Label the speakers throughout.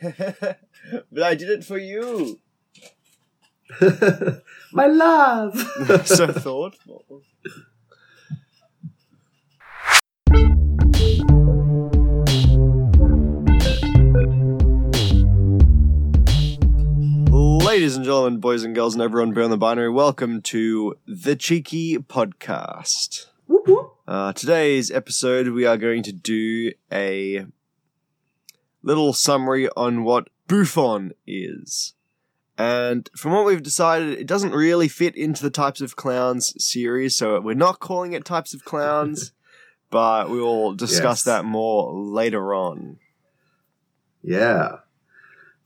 Speaker 1: but I did it for you.
Speaker 2: My love.
Speaker 1: so thoughtful. Ladies and gentlemen, boys and girls, and everyone beyond the binary, welcome to the Cheeky Podcast.
Speaker 2: Whoop, whoop.
Speaker 1: Uh, today's episode, we are going to do a little summary on what Bouffon is. And from what we've decided, it doesn't really fit into the Types of Clowns series, so we're not calling it Types of Clowns, but we will discuss
Speaker 2: Yes.
Speaker 1: that more later on.
Speaker 2: Yeah.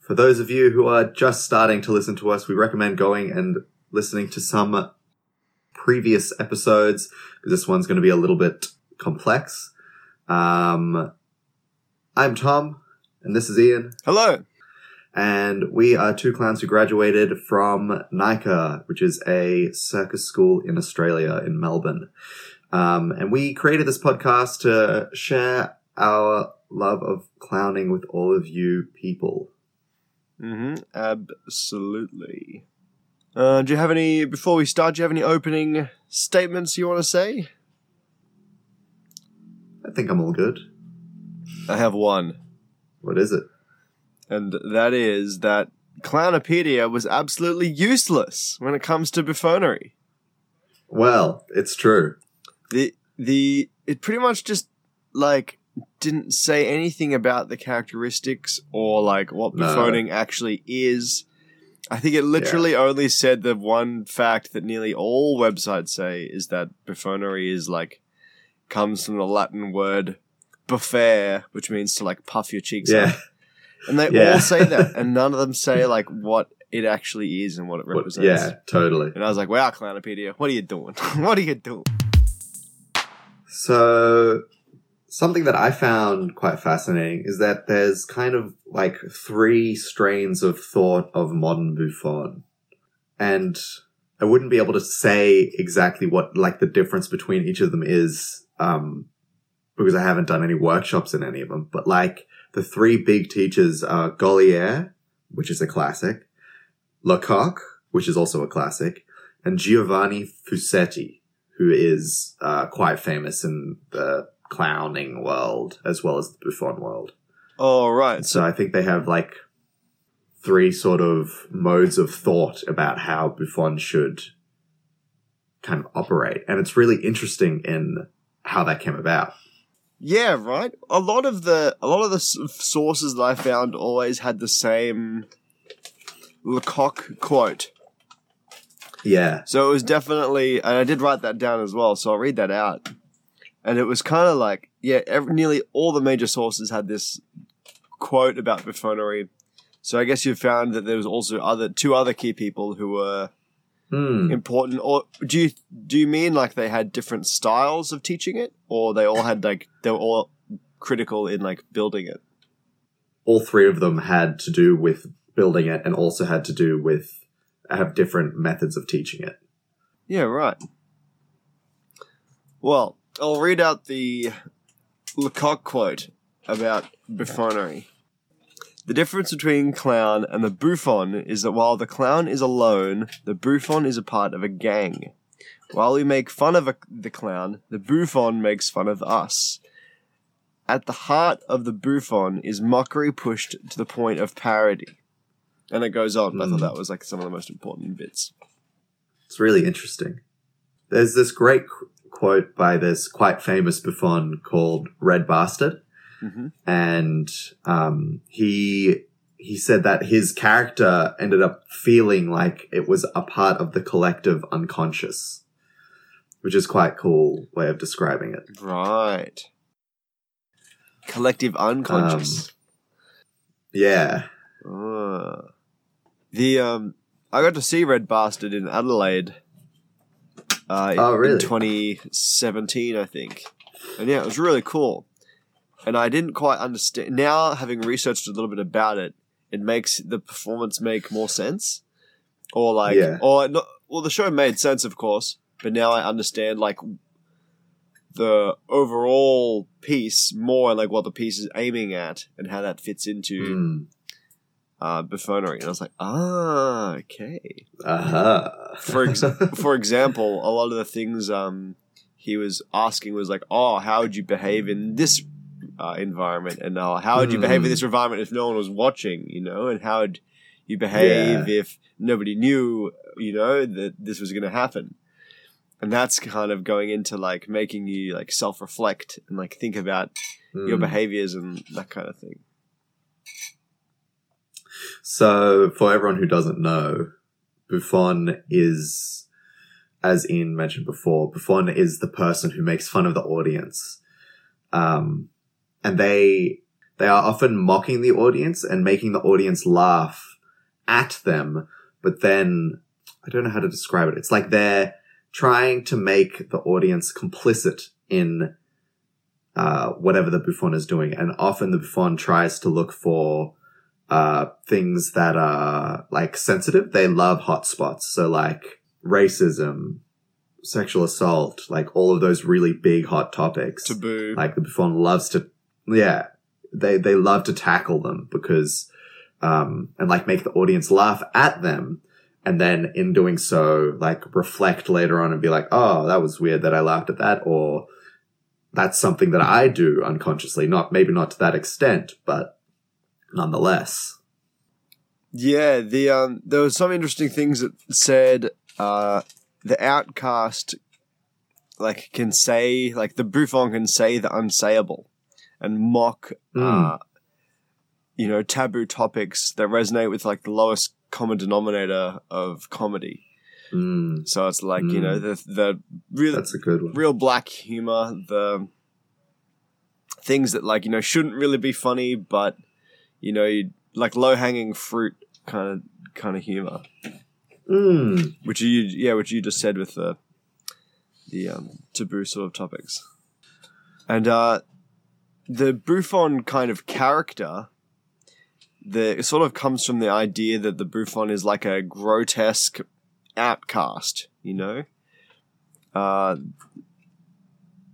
Speaker 2: For those of you who are just starting to listen to us, we recommend going and listening to some previous episodes because this one's going to be a little bit complex. Um, I'm Tom, and this is Ian,
Speaker 1: Hello!
Speaker 2: and we are two clowns who graduated from NICA, which is a circus school in Australia, in Melbourne. Um, and we created this podcast to share our love of clowning with all of you people.
Speaker 1: hmm absolutely. Uh, do you have any, before we start, do you have any opening statements you want to say?
Speaker 2: I think I'm all good.
Speaker 1: I have one.
Speaker 2: What is it?
Speaker 1: and that is that Clownopedia was absolutely useless when it comes to buffonery.
Speaker 2: Well, it's true.
Speaker 1: The the it pretty much just like didn't say anything about the characteristics or like what
Speaker 2: No.
Speaker 1: buffoning actually is. I think it literally only said the one fact that nearly all websites say is that buffonery is like comes from the Latin word buffare, which means to like puff your cheeks up. And they
Speaker 2: Yeah.
Speaker 1: all say that, and none of them say like what it actually is and what it represents.
Speaker 2: yeah, totally.
Speaker 1: And I was like, "Wow, Clownopedia, what are you doing? what are you doing?"
Speaker 2: So, something that I found quite fascinating is that there's kind of like three strains of thought of modern Bouffon. And I wouldn't be able to say exactly what like the difference between each of them is, um, because I haven't done any workshops in any of them. But like the three big teachers are Gaulier, which is a classic, Lecoq, which is also a classic, and Giovanni Fusetti, who is uh, quite famous in the clowning world as well as the Bouffon world.
Speaker 1: All right,
Speaker 2: So
Speaker 1: so
Speaker 2: I think they have like three sort of modes of thought about how Bouffon should kind of operate. And it's really interesting in how that came about.
Speaker 1: Yeah, right. A lot of the a lot of the sources that I found always had the same Lecoq quote.
Speaker 2: Yeah.
Speaker 1: So it was definitely, and I did write that down as well. So I'll read that out. And it was kind of like, yeah, ev nearly all the major sources had this quote about buffonery. So I guess you found that there was also other two other key people who were
Speaker 2: Hmm.
Speaker 1: important. Or do you do you mean like they had different styles of teaching it, or they all had like they were all critical in like building it?
Speaker 2: All three of them had to do with building it and also had to do with have different methods of teaching it.
Speaker 1: Yeah, right. Well, I'll read out the Lecoq quote about buffonery. The difference between clown and the bouffon is that while the clown is alone, the bouffon is a part of a gang. While we make fun of a, the clown, the bouffon makes fun of us. At the heart of the buffon is mockery pushed to the point of parody. And it goes on. I thought
Speaker 2: Mm.
Speaker 1: that was like some of the most important bits.
Speaker 2: It's really interesting. There's this great qu- quote by this quite famous Bouffon called Red Bastard.
Speaker 1: Hmm
Speaker 2: and um, he he said that his character ended up feeling like it was a part of the collective unconscious, which is quite cool way of describing it.
Speaker 1: Right. Collective unconscious.
Speaker 2: Yeah,
Speaker 1: Ah. The um, I got to see Red Bastard in Adelaide. Uh, in-
Speaker 2: Oh, really?
Speaker 1: In 2017, I think, and yeah, it was really cool. And I didn't quite understand. Now, having researched a little bit about it, it makes the performance make more sense, or like,
Speaker 2: Yeah.
Speaker 1: or not. Well, the show made sense, of course, but now I understand like the overall piece more, like what the piece is aiming at, and how that fits into
Speaker 2: Mm.
Speaker 1: uh, buffoonery, and I was like, ah, okay.
Speaker 2: Uh-huh.
Speaker 1: For ex- for example, a lot of the things um he was asking was like, oh, how would you behave in this uh, environment, and uh, how would you behave in
Speaker 2: Hmm.
Speaker 1: this environment if no one was watching, you know, and how would you behave if nobody knew, you know, that this was going to happen. And that's kind of going into like making you like self reflect and like think about your
Speaker 2: Mm.
Speaker 1: behaviors and that kind of thing.
Speaker 2: So, for everyone who doesn't know, Bouffon is, as Ian mentioned before, Bouffon is the person who makes fun of the audience. Um, and they, they are often mocking the audience and making the audience laugh at them, but then, I don't know how to describe it. It's like they're trying to make the audience complicit in, uh, whatever the Bouffon is doing. And often the Bouffon tries to look for, uh, things that are like sensitive. They love hotspots. So like racism, sexual assault, like all of those really big hot topics.
Speaker 1: Taboo.
Speaker 2: Like the Bouffon loves to, yeah, they, they love to tackle them because, um, and like make the audience laugh at them. And then in doing so, like reflect later on and be like, oh, that was weird that I laughed at that. Or that's something that I do unconsciously. Not, maybe not to that extent, but nonetheless.
Speaker 1: Yeah, the um, there was some interesting things that said uh, the outcast like can say like the Bouffon can say the unsayable and mock uh, you know taboo topics that resonate with like the lowest common denominator of comedy.
Speaker 2: Mm,
Speaker 1: So it's like you know the the real
Speaker 2: that's a good one.
Speaker 1: real black humor, the things that like you know shouldn't really be funny, but you know like low hanging fruit kind of kind of humor,
Speaker 2: Mm,
Speaker 1: which you yeah, which you just said with the the um, taboo sort of topics, and uh, the Bouffon kind of character. The, it sort of comes from the idea that the Bouffon is like a grotesque outcast, you know? Uh,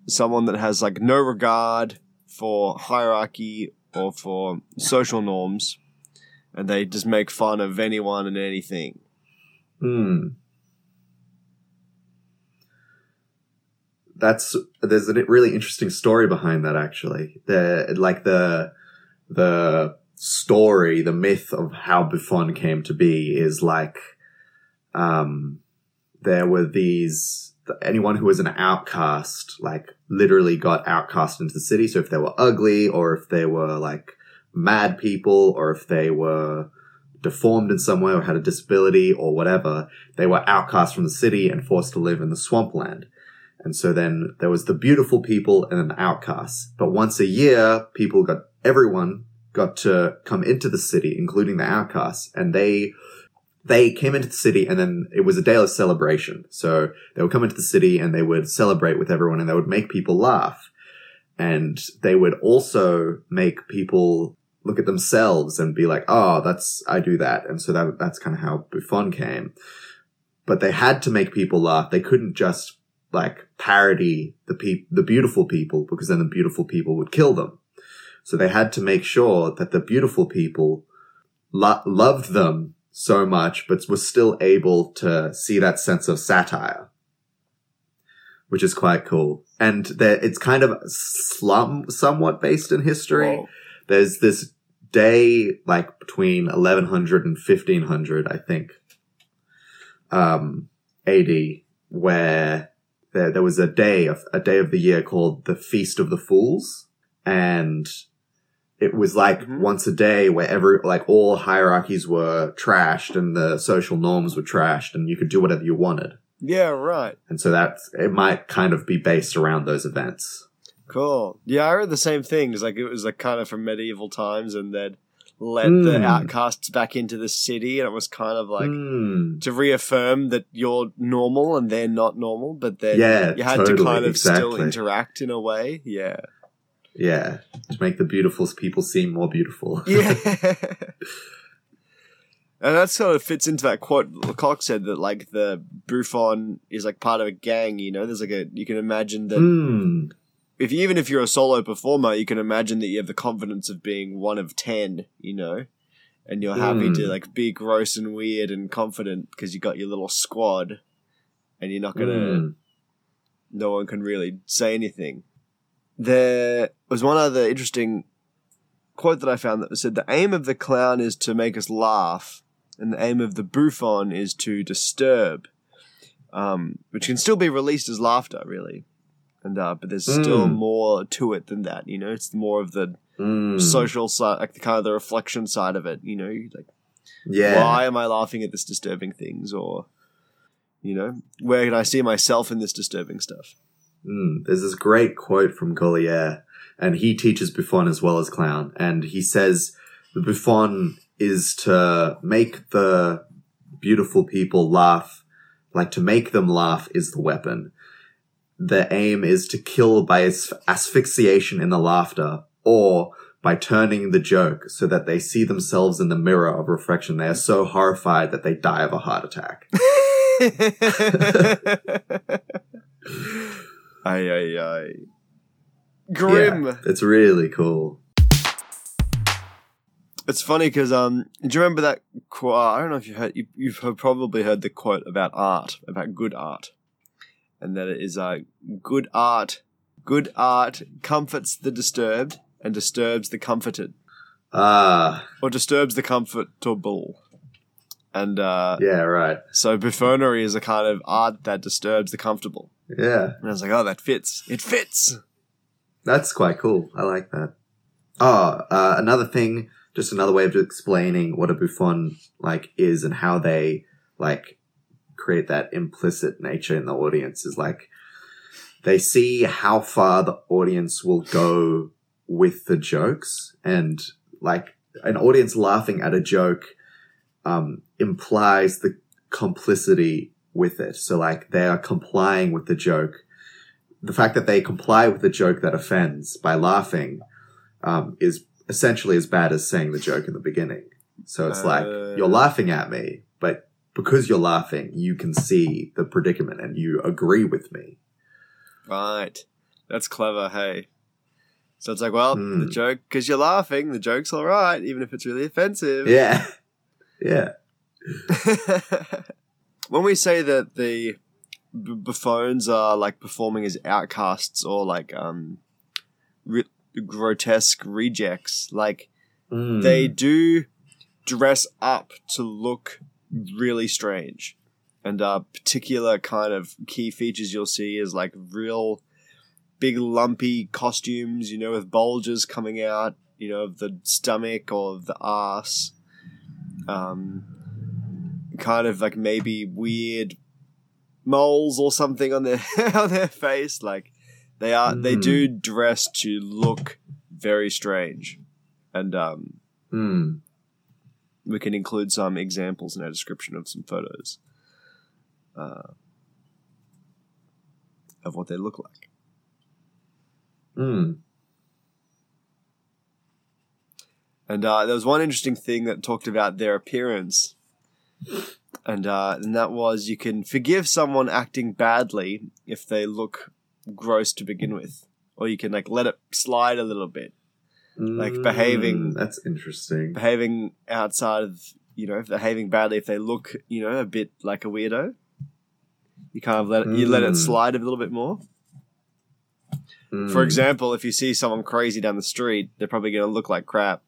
Speaker 1: someone that has like no regard for hierarchy or for social norms, and they just make fun of anyone and anything.
Speaker 2: mm. That's there's a really interesting story behind that actually. The like the the story, the myth of how Bouffon came to be is like um there were these anyone who was an outcast like literally got outcast into the city so if they were ugly or if they were like mad people or if they were deformed in some way or had a disability or whatever they were outcast from the city and forced to live in the swampland and so then there was the beautiful people and then the outcasts but once a year people got everyone got to come into the city including the outcasts and they they came into the city and then it was a day of celebration. So they would come into the city and they would celebrate with everyone and they would make people laugh. And they would also make people look at themselves and be like, oh, that's, I do that. And so that, that's kind of how Bouffon came. But they had to make people laugh. They couldn't just like parody the pe- the beautiful people because then the beautiful people would kill them. So they had to make sure that the beautiful people lo- loved them so much, but was still able to see that sense of satire, which is quite cool. And that it's kind of slum, somewhat based in history.
Speaker 1: Whoa.
Speaker 2: There's this day, like between 1100 and 1500, I think, um, AD, where there, there was a day of, a day of the year called the Feast of the Fools. And it was like
Speaker 1: Mhm.
Speaker 2: once a day where every, like all hierarchies were trashed and the social norms were trashed and you could do whatever you wanted.
Speaker 1: Yeah, right.
Speaker 2: And so that's, it might kind of be based around those events.
Speaker 1: Cool. Yeah, I read the same thing. things. Like it was like kind of from medieval times, and they'd let the
Speaker 2: Mm.
Speaker 1: outcasts back into the city, and it was kind of like
Speaker 2: Hmm.
Speaker 1: to reaffirm that you're normal and they're not normal, but then
Speaker 2: Yeah,
Speaker 1: you had to kind of still interact in a way. Yeah.
Speaker 2: Yeah. To make the beautiful people seem more beautiful.
Speaker 1: Yeah. and that sort of fits into that quote Lecoq said that like the Bouffon is like part of a gang, you know, there's like a you can imagine that
Speaker 2: Hmm.
Speaker 1: If even if you're a solo performer, you can imagine that you have the confidence of being one of ten, you know, and you're happy to
Speaker 2: Mm.
Speaker 1: like be gross and weird and confident because you got your little squad, and you're not gonna.
Speaker 2: Mm.
Speaker 1: No one can really say anything. There was one other interesting quote that I found that said the aim of the clown is to make us laugh, and the aim of the bouffon is to disturb, um, which can still be released as laughter, really. And uh, but there's still
Speaker 2: Mm.
Speaker 1: more to it than that. You know, it's more of the
Speaker 2: Mm.
Speaker 1: social side, like the kind of the reflection side of it. You know, like
Speaker 2: yeah.
Speaker 1: why am I laughing at this disturbing things, or you know, where can I see myself in this disturbing stuff?
Speaker 2: Mm, there's this great quote from Gaulier, and he teaches Bouffon as well as Clown, and he says the Bouffon is to make the beautiful people laugh, like to make them laugh is the weapon. The aim is to kill by asphyxiation in the laughter, or by turning the joke so that they see themselves in the mirror of reflection. They are so horrified that they die of a heart attack.
Speaker 1: Aye, aye, aye. Grim.
Speaker 2: Yeah, it's really cool.
Speaker 1: It's funny because um, do you remember that quote? I don't know if you heard. You, you've heard, probably heard the quote about art, about good art, and that it is uh, good art. Good art comforts the disturbed and disturbs the comforted,
Speaker 2: Ah,
Speaker 1: or disturbs the comfortable. And uh,
Speaker 2: yeah, right.
Speaker 1: so buffoonery is a kind of art that disturbs the comfortable.
Speaker 2: Yeah.
Speaker 1: And I was like, oh, that fits. It fits.
Speaker 2: That's quite cool. I like that. Oh, uh, another thing, just another way of explaining what a Bouffon like is and how they like create that implicit nature in the audience is like they see how far the audience will go with the jokes and like an audience laughing at a joke um, implies the complicity with it. So like they are complying with the joke the fact that they comply with the joke that offends by laughing um, is essentially as bad as saying the joke in the beginning. So it's like
Speaker 1: Uh.
Speaker 2: you're laughing at me, but because you're laughing, you can see the predicament and you agree with me.
Speaker 1: Right. That's clever, hey. So it's like, well,
Speaker 2: Hmm.
Speaker 1: the joke, because you're laughing, the joke's all right, even if it's really offensive.
Speaker 2: Yeah, yeah,
Speaker 1: when we say that the b- buffoons are like performing as outcasts or like um, re- grotesque rejects, like
Speaker 2: Mm.
Speaker 1: they do dress up to look really strange. And uh, particular kind of key features you'll see is like real big lumpy costumes, you know, with bulges coming out, you know, of the stomach or of the ass. Um, kind of like maybe weird moles or something on their on their face. Like they are, they
Speaker 2: Mm.
Speaker 1: do dress to look very strange, and um,
Speaker 2: Mm.
Speaker 1: We can include some examples in our description of some photos uh, of what they look like.
Speaker 2: Mm.
Speaker 1: And uh, there was one interesting thing that talked about their appearance, and uh, and that was you can forgive someone acting badly if they look gross to begin with, or you can like let it slide a little bit, Like
Speaker 2: Mm,
Speaker 1: behaving-
Speaker 2: That's interesting.
Speaker 1: behaving outside of you know behaving badly if they look you know a bit like a weirdo. You kind of let it, you let it
Speaker 2: Mm.
Speaker 1: slide a little bit more. For
Speaker 2: Mm.
Speaker 1: example, if you see someone crazy down the street, they're probably going to look like crap.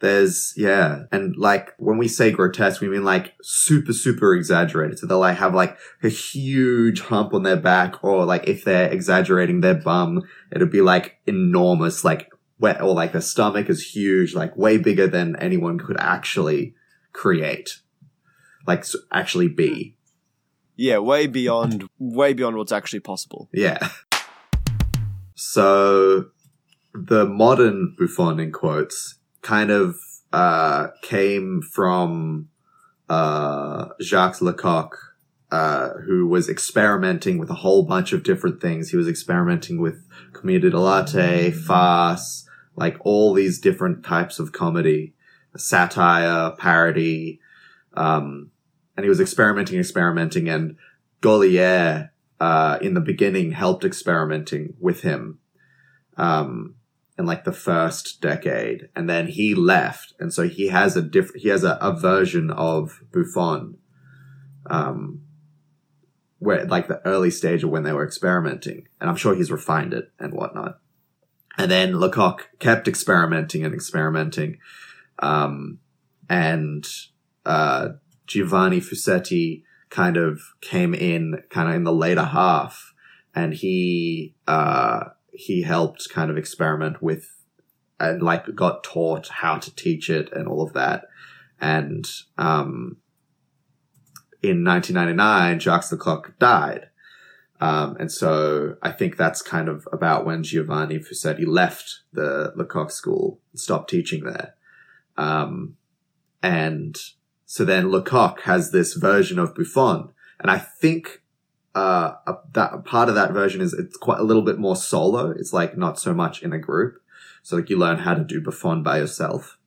Speaker 2: There's yeah, and like when we say grotesque, we mean like super super exaggerated. So they'll like have like a huge hump on their back, or like if they're exaggerating their bum, it'll be like enormous, like wet, or like the stomach is huge, like way bigger than anyone could actually create, like actually be.
Speaker 1: Yeah, way beyond way beyond what's actually possible.
Speaker 2: Yeah. So the modern Bouffon in quotes kind of uh, came from uh, Jacques Lecoq, uh, who was experimenting with a whole bunch of different things. He was experimenting with commedia dell'arte, farce, like all these different types of comedy, satire, parody, um, and he was experimenting, experimenting, and Gaulier uh, in the beginning helped experimenting with him. Um, in like the first decade, and then he left, and so he has a different he has a, a version of Bouffon, um, where like the early stage of when they were experimenting, and I'm sure he's refined it and whatnot. And then Lecoq kept experimenting and experimenting, um, and uh, Giovanni Fusetti kind of came in kind of in the later half, and he uh, he helped kind of experiment with and like got taught how to teach it and all of that. And um, in 1999, Jacques Lecoq died. Um, and so I think that's kind of about when Giovanni Fusetti left the Lecoq school, stopped teaching there. Um, and so then Lecoq has this version of Bouffon. And I think, uh, that part of that version is it's quite a little bit more solo. It's like not so much in a group. So like you learn how to do Bouffon by yourself.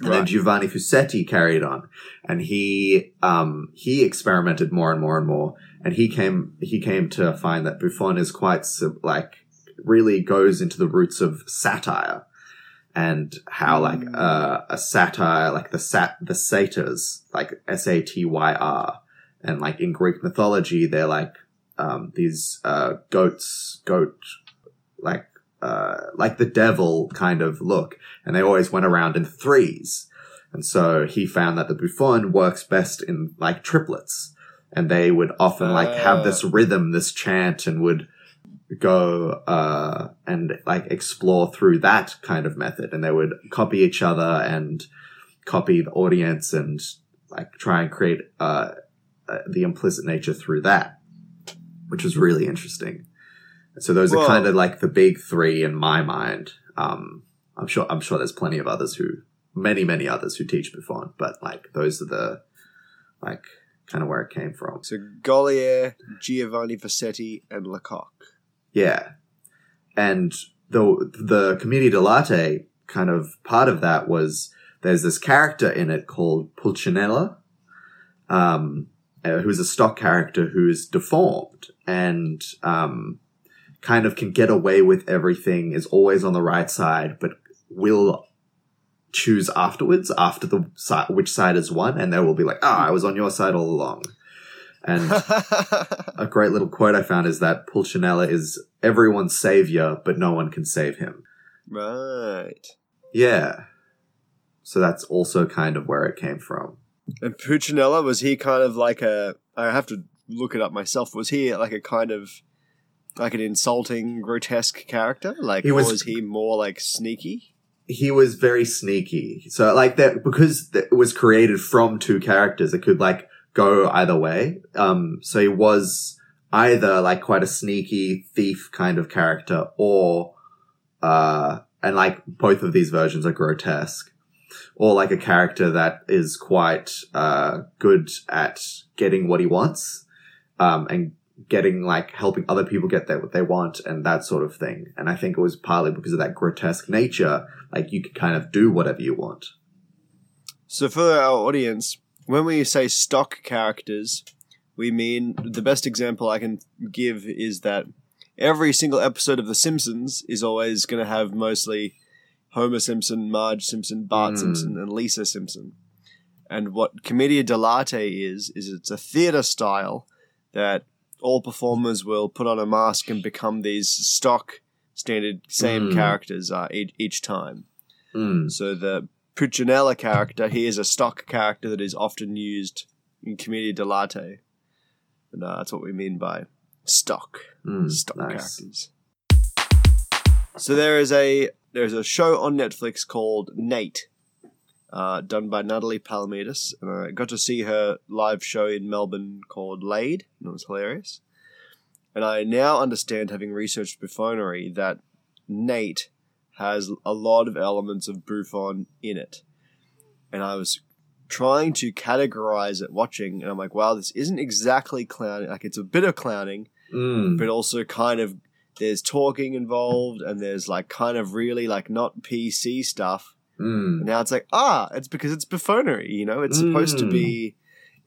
Speaker 2: And
Speaker 1: Right.
Speaker 2: then Giovanni Fusetti carried on and he, um, he experimented more and more and more. And he came, he came to find that Bouffon is quite like really goes into the roots of satire and how like, uh, a satire, like the sat, the satyrs, like S-A-T-Y-R. And like in Greek mythology, they're like, um, these, uh, goats, goat, like, uh, like the devil kind of look. And they always went around in threes. And so he found that the Bouffon works best in like triplets. And they would often like have this rhythm, this chant and would go, uh, and like explore through that kind of method. And they would copy each other and copy the audience and like try and create, uh, uh, the implicit nature through that, which was really interesting. So those
Speaker 1: Well-
Speaker 2: are kind of like the big three in my mind. Um, I'm sure, I'm sure there's plenty of others who, many, many others who teach Bouffon, but like those are the, like, kind of where it came from.
Speaker 1: So Gaulier, Giovanni Fusetti, and Lecoq.
Speaker 2: Yeah. And the, the Commedia dell'arte kind of part of that was there's this character in it called Pulcinella, um, uh, who's a stock character who's deformed and, um, kind of can get away with everything, is always on the right side, but will choose afterwards after the side, which side is won. And they will be like, ah, I was on your side all along. And a great little quote I found is that Pulcinella is everyone's savior, but no one can save him.
Speaker 1: right.
Speaker 2: Yeah. So that's also kind of where it came from.
Speaker 1: And Pulcinella, was he kind of like a. I have to look it up myself. Was he like a kind of. Like an insulting, grotesque character? Like,
Speaker 2: He was-
Speaker 1: was he more like sneaky?
Speaker 2: He was very sneaky. So like that, because it was created from two characters, it could like go either way. Um, so he was either like quite a sneaky thief kind of character or, uh, and like both of these versions are grotesque. Or like a character that is quite, uh, good at getting what he wants, um, and getting like helping other people get that what they want and that sort of thing. And I think it was partly because of that grotesque nature, like you could kind of do whatever you want.
Speaker 1: So, for our audience, when we say stock characters, we mean the best example I can give is that every single episode of The Simpsons is always going to have mostly Homer Simpson, Marge Simpson, Bart
Speaker 2: Mm.
Speaker 1: Simpson, and Lisa Simpson. And what Commedia dell'arte is, is it's a theatre style that all performers will put on a mask and become these stock, standard, same
Speaker 2: Mm.
Speaker 1: characters uh, each, each time.
Speaker 2: Mm.
Speaker 1: So the Pulcinella character, he is a stock character that is often used in Commedia dell'arte. And uh, that's what we mean by stock.
Speaker 2: Mm.
Speaker 1: stock
Speaker 2: nice.
Speaker 1: characters. So there is a there's a show on Netflix called Nate, uh, done by Natalie Palamides, and I got to see her live show in Melbourne called Laid, and it was hilarious. And I now understand, having researched Buffonery, that Nate has a lot of elements of Bouffon in it, and I was trying to categorize it watching, and I'm like, wow, this isn't exactly clowning. Like it's a bit of clowning,
Speaker 2: Mm.
Speaker 1: but also kind of there's talking involved and there's like kind of really like not PC stuff.
Speaker 2: Mm.
Speaker 1: Now it's like, ah, it's because it's buffonery, you know? It's supposed to
Speaker 2: Mm.
Speaker 1: be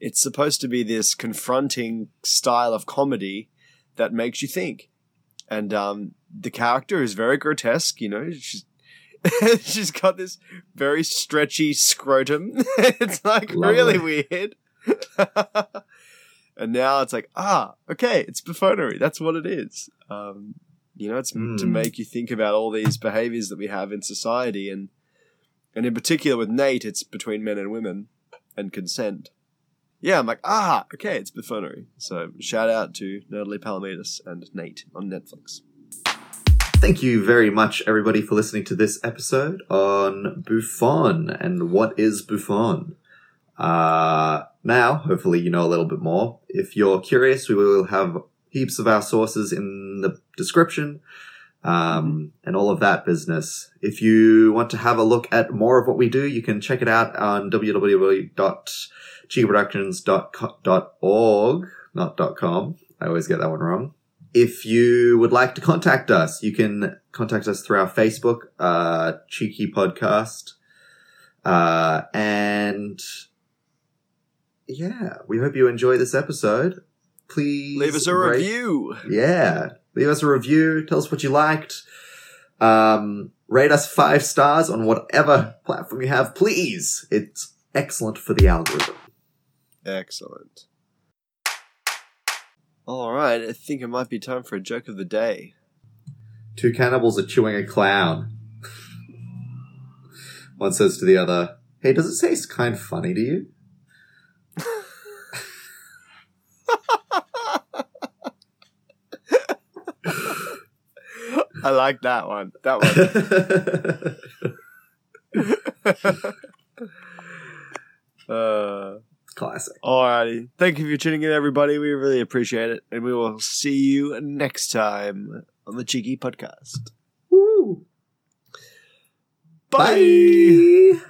Speaker 1: it's supposed to be this confronting style of comedy that makes you think. and um, the character is very grotesque. You know, she's she's got this very stretchy scrotum. it's like
Speaker 2: Lovely.
Speaker 1: really weird. and now it's like, ah, okay, it's buffoonery. That's what it is. Um, you know, it's m to make you think about all these behaviors that we have in society, and and in particular with Nate, it's between men and women and consent. Yeah, I'm like, ah, okay, it's buffoonery. So shout out to Natalie Palamides and Nate on Netflix.
Speaker 2: Thank you very much, everybody, for listening to this episode on Bouffon and what is Bouffon. Uh, now, hopefully, you know a little bit more. If you're curious, we will have heaps of our sources in the description um, and all of that business. If you want to have a look at more of what we do, you can check it out on www.cheekyproductions.org, not .com. I always get that one wrong. If you would like to contact us, you can contact us through our Facebook, uh, Cheeky Podcast. Uh, and yeah, we hope you enjoy this episode. Please
Speaker 1: Leave us a
Speaker 2: rate-
Speaker 1: review.
Speaker 2: yeah. Leave us a review. Tell us what you liked. Um, rate us five stars on whatever platform you have, please. It's excellent for the algorithm.
Speaker 1: Excellent. All right, I think it might be time for a joke of the day.
Speaker 2: Two cannibals are chewing a clown. One says to the other, Hey, does it taste kind of funny to you?
Speaker 1: I like that one. That one. uh,
Speaker 2: Classic.
Speaker 1: alrighty. Thank you for tuning in, everybody. We really appreciate it. And we will see you next time on the Cheeky Podcast.
Speaker 2: Woo.
Speaker 1: Bye.
Speaker 2: Bye.